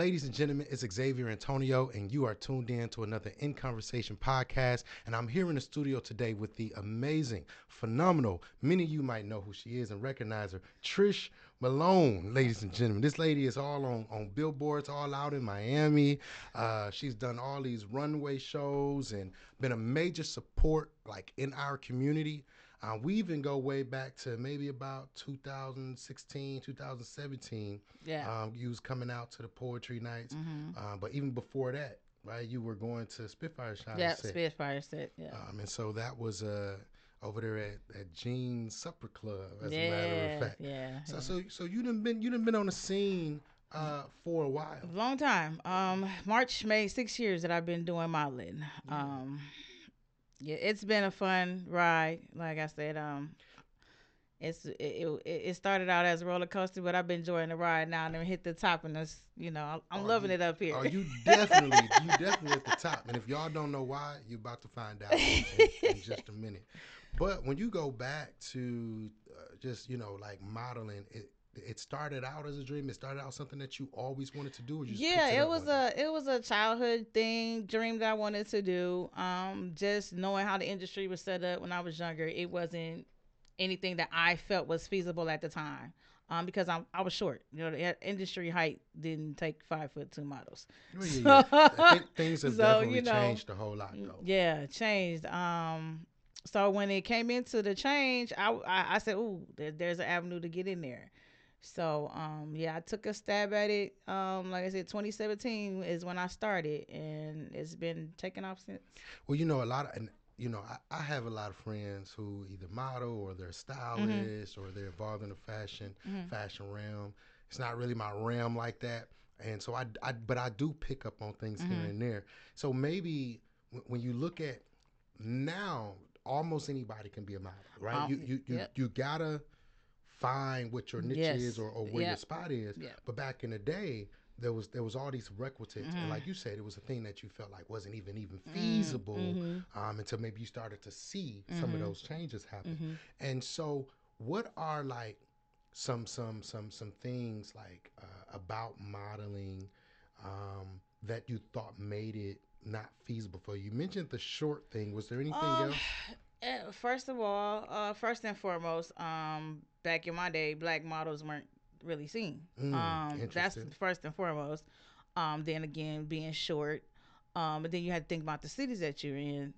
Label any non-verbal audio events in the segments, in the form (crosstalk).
Ladies and gentlemen, it's Xzavier Antonio, and you are tuned in to another In Conversation podcast. And I'm here in the studio today with the amazing, phenomenal, many of you might know who she is and recognize her, Trish Malone, ladies and gentlemen. This lady is all on, on billboards, all out in Miami. Uh, she's done all these runway shows and been a major support like in our community. Uh, we even go way back to maybe about 2016, 2017. Yeah. Um, you was coming out to the poetry nights, Mm-hmm. uh, but even before that, right? You were going to Spitfire Shine. Yeah. Spitfire set. Yeah. Um, and so that was uh, over there at, at Jean's Supper Club, as yeah. a matter of fact. Yeah. So, yeah. so, so you done been you done been on the scene uh, for a while. Long time. Um, March made six years that I've been doing modeling. Um, yeah, it's been a fun ride. Like I said, um, it's it, it, it started out as a roller coaster, but I've been enjoying the ride now and then hit the top, and it's you know I'm, I'm Oh, loving you- it up here. Oh, you (laughs) definitely, you definitely at the top. And if y'all don't know why, you're about to find out in, in just a minute. But when you go back to uh, just you know like modeling, it it started out as a dream. It started out something that you always wanted to do. Or you just yeah it was one day? a it was a childhood thing dream that i wanted to do um just knowing how the industry was set up when i was younger it wasn't anything that i felt was feasible at the time um because i'm i was short you know the industry height didn't take five foot two models Well, yeah, (laughs) think things have So, definitely you know, changed a whole lot though. yeah changed um so when it came into the change i i, I said ooh there, there's an avenue to get in there so um yeah i took a stab at it um like i said 2017 is when i started and it's been taking off since Well, you know, a lot of, and you know, I, I have a lot of friends who either model or they're stylists or they're involved in the fashion Mhm. fashion realm. It's not really my realm like that, and so I, I but I do pick up on things here Mhm. and there. So maybe w- when you look at now, almost anybody can be a model, right? Um, you you you, yep. you gotta find what your niche Yes. is or, or where your spot is. Yeah. But back in the day, there was there was all these requisites, and Mhm. like you said, it was a thing that you felt like wasn't even even Mm, feasible mhm, um, until maybe you started to see some of Mhm. those changes happen. mhm. And so, what are like some some some some things like uh, about modeling um, that you thought made it not feasible for you? You mentioned the short thing. Was there anything Um, else? (sighs) eh, first of all, uh, first and foremost, um, back in my day, black models weren't really seen. Mm, um, that's first and foremost. Um, then again, being short. Um, but then you had to think about the cities that you're in.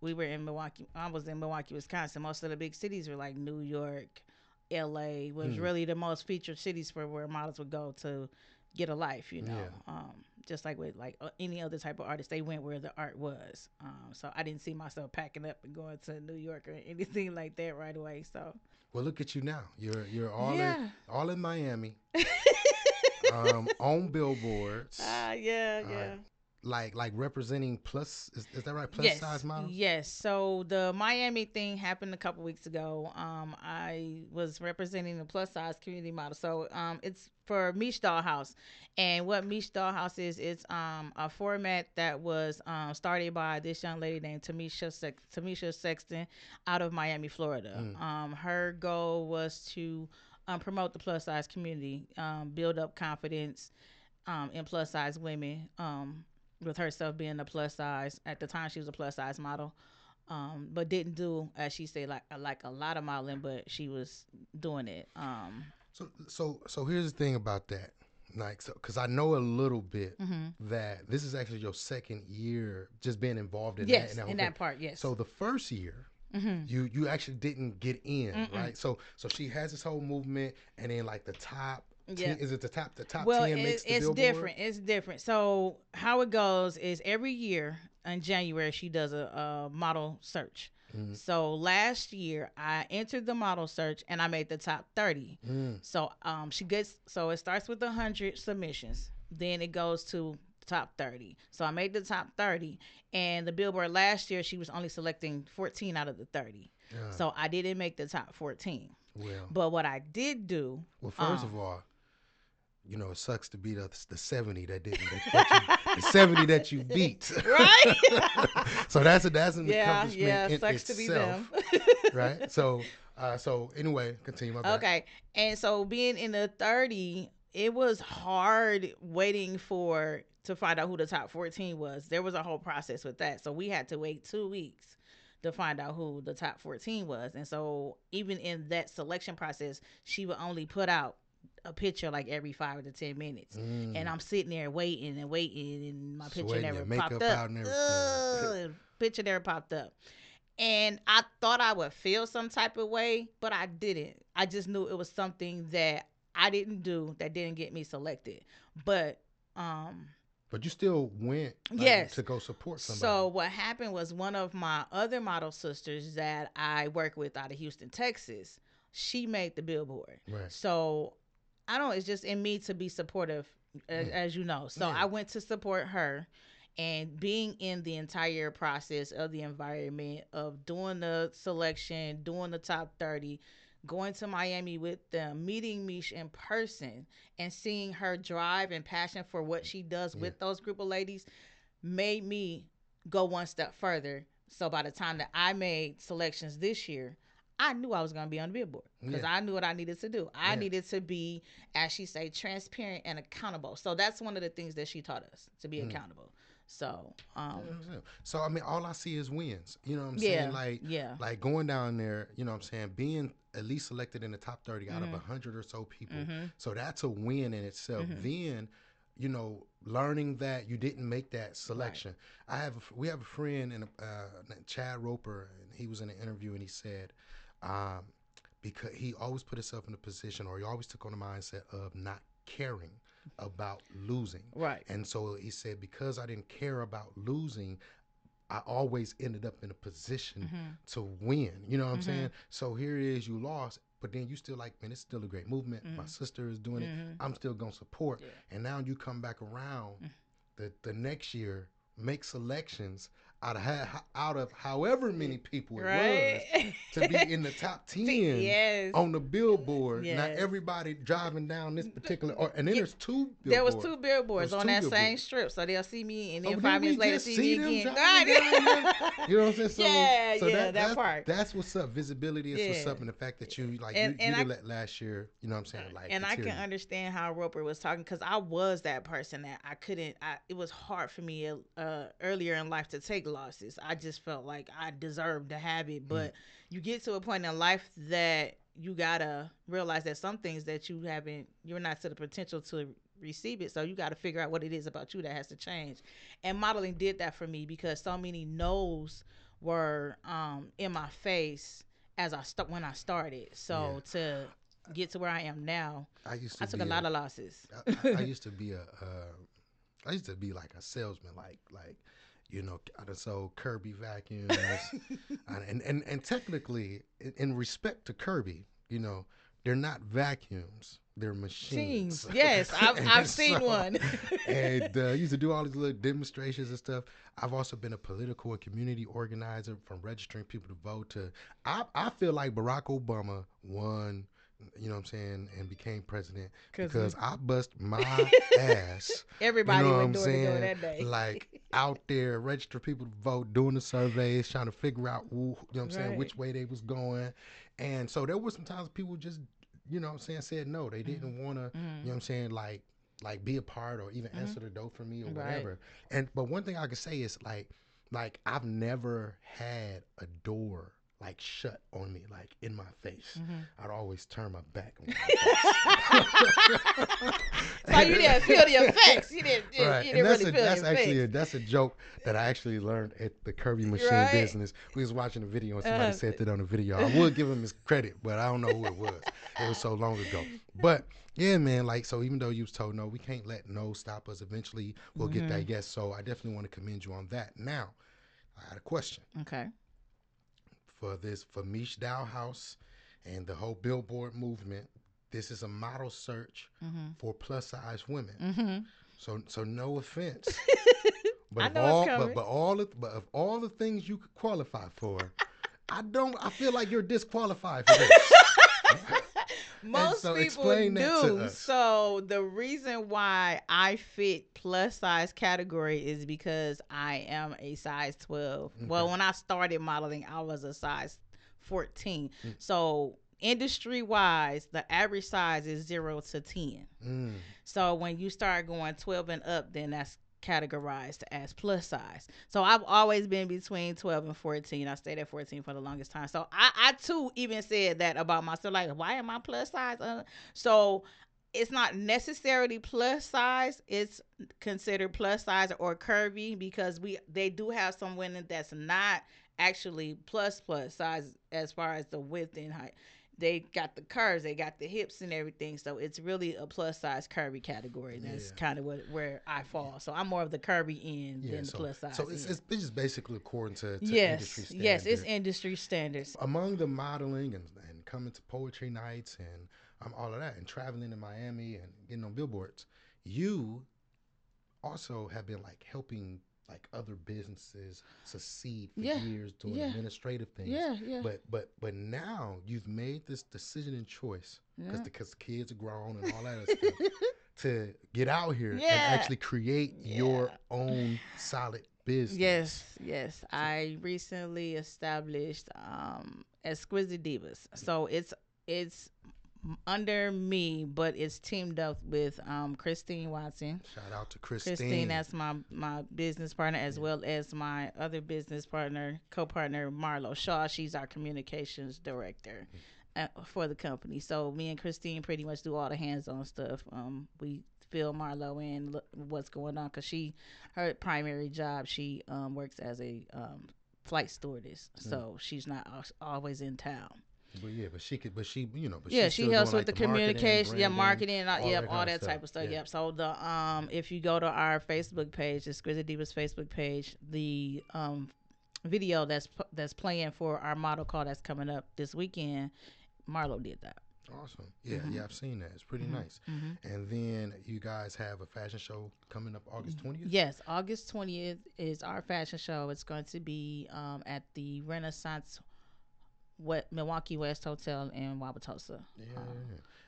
We were in Milwaukee. I was in Milwaukee, Wisconsin. Most of the big cities were like New York, L.A. was Hmm. really the most featured cities for where models would go to get a life. You know, Yeah. um, just like with like uh, any other type of artist, they went where the art was. Um, so I didn't see myself packing up and going to New York or (laughs) anything like that right away. So Well, look at you now. You're you're all in all in Miami, (laughs) um, on billboards. ah, yeah, Uh, yeah. like like representing plus is, is that right plus yes, size models Yes. So the Miami thing happened a couple weeks ago. Um, I was representing the plus size community model. So um, it's for Mish Dollhouse, and what Mish Dollhouse is, it's um a format that was um started by this young lady named Tamisha Sex- Tamisha Sexton out of Miami, Florida. Mm. Um, her goal was to um, promote the plus size community, um, build up confidence um, in plus size women. Um, with herself being a plus size at the time she was a plus size model um but didn't do as she said like like a lot of modeling but she was doing it um. So so so here's the thing about that like so because i know a little bit mhm. that this is actually your second year just being involved in yes that, in whole that part yes. So the first year hmm you you actually didn't get in Mm-mm. right? So so she has this whole movement and then like the top Yeah. 10, is it the top the top well 10 it, makes the it's different it's different. So how it goes is every year in january she does a, a model search Mhm. so last year i entered the model search and i made the top 30 Mm, So um she gets so it starts with hundred submissions. Then it goes to top thirty. So I made the top thirty. And the billboard last year she was only selecting fourteen out of the thirty. yeah. So I didn't make the top fourteen. well But what I did do well first um, of all you know it sucks to beat the, the 70 that didn't that you, the 70 that you (laughs) beat Right? (laughs) so that's a that's an yeah, accomplishment yeah, in sucks to be itself, them. (laughs) right? So, uh, so anyway, continue. My. Okay. And so being in the 30, it was hard waiting for to find out who the top 14 was. There was a whole process with that. So we had to wait two weeks to find out who the top 14 was. And so even in that selection process, she would only put out a picture like every five to ten minutes. Mm. And I'm sitting there waiting and waiting and my picture Sweating never popped up. Ugh, picture never popped up. And I thought I would feel some type of way, but I didn't. I just knew it was something that I didn't do that didn't get me selected. But um But you still went like, Yes. to go support somebody. so what happened was one of my other model sisters that I work with out of Houston, Texas, she made the billboard. right. So I don't. It's just in me to be supportive, as, Yeah. Mm. as you know. So Yeah. I went to support her, and being in the entire process of the environment of doing the selection, doing the top thirty, going to Miami with them, meeting Mish in person, and seeing her drive and passion for what she does Yeah. with those group of ladies, made me go one step further. So by the time that I made selections this year, I knew I was going to be on the billboard because Yeah. I knew what I needed to do. I Yeah. needed to be, as she say, transparent and accountable. So that's one of the things that she taught us to be Mm. accountable. So, um, So I mean, all I see is wins. You know what I'm yeah, saying? Like, yeah, like going down there. You know what I'm saying? Being at least selected in the top 30 out of Mhm. a hundred or so people. hmm So that's a win in itself. Mhm. Then, you know, learning that you didn't make that selection. I have a, we have a friend and uh, Chad Roper, and he was in an interview and he said, um, because he always put himself in a position, or he always took on the mindset of not caring about losing. right, And so he said, because I didn't care about losing, I always ended up in a position hmm to win. You know what I'm Mhm. saying? So here it is, you lost, but then you still like, man, it's still a great movement. My Mhm. sister is doing it. Mhm. I'm still gonna support. Yeah. And now you come back around Mm. the the next year, make selections out of ha- out of however many people it right. was to be in the top (laughs) ten yes, on the billboard. Not Yes. everybody driving down this particular or and then Yeah. there's two billboards. There was two billboards was on two that same strip, so they'll see me, and Oh, then five minutes later see, see me again. You know what I'm saying? (laughs) So, Yeah, so yeah, that, that that's, part. That's what's up. Visibility is what's up, and the fact that you like And- you, and you I- did let last year. You know what I'm saying? Like, and I can understand how Roper was talking because I was that person that I couldn't. I, it was hard for me uh, earlier in life to take losses. I just felt like I deserved to have Mm. it, but you get to a point in life that you gotta realize that some things that you haven't, you're not to the potential to receive it. So you got to figure out what it is about you that has to change. And modeling did that for me because so many no's were um, in my face as I start when I started. So to get to where I am now, I used to. I took a lot of losses. I, I- I (laughs) used to be a. Uh, I used to be like a salesman, like like. You know, I done sold Kirby vacuums, (laughs) and, and and technically, in, in respect to Kirby, you know, they're not vacuums; they're machines. Yes, (laughs) I've, I've seen so- one. (laughs) and uh, used to do all these little demonstrations and stuff. I've also been a political and community organizer from registering people to vote to. I, I feel like Barack Obama won, you know what I'm saying, and became president because I bust my (laughs) ass. Everybody you know went what I'm saying? that day. Like out there, register people to vote, doing the surveys, trying to figure out, who, you know what I'm saying, which way they was going. And so there were some times people just, you know what I'm saying, said no. They didn't want to, Mhm. you know what I'm saying, like like be a part or even Mhm. answer the door for me or Right. whatever. And but one thing I can say is like like I've never had a door like shut on me, like in my face. Mhm. I'd always turn my back on my face. (laughs) So you didn't feel the effects. You didn't. You, Right, you didn't that's really a, feel that's actually a, that's a joke that I actually learned at the Kirby Machine Right. business. We was watching a video and somebody Uh-huh. said that on the video. I would give him his credit, but I don't know who it was. It was so long ago. But yeah, man, like so. Even though you was told no, we can't let no stop us. Eventually, we'll get Mm-hmm. that yes. So I definitely want to commend you on that. Now, I had a question Okay. For this for Mish Dollhouse and the whole Billboard movement. This is a model search Mm-hmm. for plus size women. Mm-hmm. So so no offense. (laughs) But of all but, but all of but of all the things you could qualify for, I don't I feel like you're disqualified for this. (laughs) Most so people explain that to do. So the reason why I fit plus size category is because I am a size 12. Well, when I started modeling, I was a size 14. Mm. So industry wise, the average size is zero to ten. Mm. So when you start going 12 and up, then that's categorized as plus size. So I've always been between 12 and 14. I stayed at 14 for the longest time. So I, I too even said that about myself. Like, why am I plus size? Uh, so it's not necessarily plus size. It's considered plus size or curvy because we they do have some women that's not actually plus plus size as far as the width and height they got the curves, they got the hips and everything. So it's really a plus size curvy category. That's Yeah. kind of what where I fall. So I'm more of the curvy end Yeah, than the plus size. so it's, end. it's, it's just basically according to, to yes, industry yes, it's industry standards. among the modeling and, and coming to poetry nights and um, all of that and traveling to Miami and getting on billboards, you also have been like helping like other businesses succeed for Yeah, years doing yeah. administrative things. Yeah, yeah, But but but now you've made this decision and choice because yeah. because kids are grown and all that stuff (laughs) to get out here and actually create your own solid business. Yes, yes. I recently established um Exquisite Divas. So it's it's under me, but it's teamed up with um Christine Watson. Shout out to Christine. Christine, that's my my business partner, as Yeah. well as my other business partner, co-partner Marlo Shaw. She's our communications director uh, for the company. So me and Christine pretty much do all the hands-on stuff. Um, we fill Marlo in look what's going on because she her primary job she um, works as a um, flight stewardess, Mm. so she's not always in town. But yeah, but she could, but she, you know, but yeah, she helps with like, the, communication, yeah, marketing, all, all yep, that all that type of stuff. yeah. Yep. So the um, if you go to our Facebook page, the Exquisite Divas Facebook page, the um, video that's that's playing for our model call that's coming up this weekend, Marlo did that. Awesome. Yeah, Mhm. yeah, I've seen that. It's pretty Mhm. nice. Mm-hmm. And then you guys have a fashion show coming up August twentieth. Yes, August twentieth is our fashion show. It's going to be um, at the Renaissance. What Milwaukee West Hotel in Wauwatosa. Yeah, Um,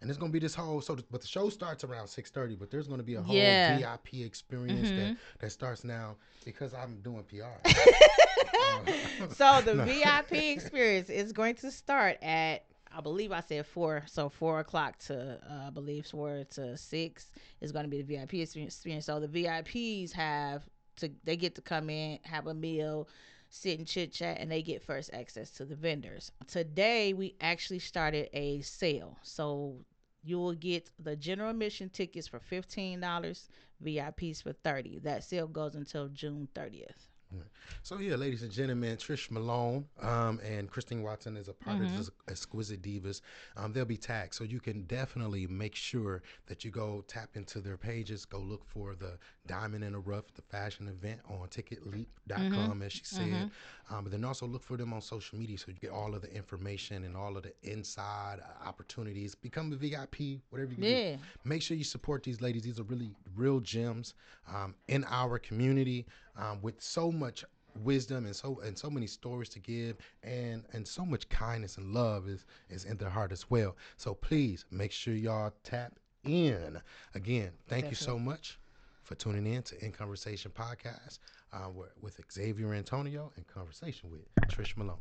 and it's gonna be this whole so, but the show starts around six thirty. But there's gonna be a whole Yeah. VIP experience that Mhm. that starts now because I'm doing PR. (laughs) so the (laughs) No. VIP experience is going to start at I believe I said four, so four o'clock to uh, I believe four to six is going to be the VIP experience. So the VIPs have to they get to come in, have a meal, sit and chit chat, and they get first access to the vendors. Today we actually started a sale, so you will get the general admission tickets for fifteen dollars, VIPs for thirty. That sale goes until June thirtieth. So yeah, ladies and gentlemen, Trish Malone um, and Christine Watson is a part Mhm. of this Exquisite Divas. Um, they'll be tagged, so you can definitely make sure that you go tap into their pages. Go look for the Diamond in the Rough, the fashion event on TicketLeap.com, as she said. Mhm. Um, but then also look for them on social media, so you get all of the information and all of the inside opportunities. Become a VIP, whatever you can do make sure you support these ladies. These are really real gems um, in our community um, with so much wisdom and so and so many stories to give and and so much kindness and love is is in their heart as well. So please make sure y'all tap in. Again, thank you so much for tuning in to In Conversation podcast uh, with, with Xzavier Antonio and conversation with Trish Malone.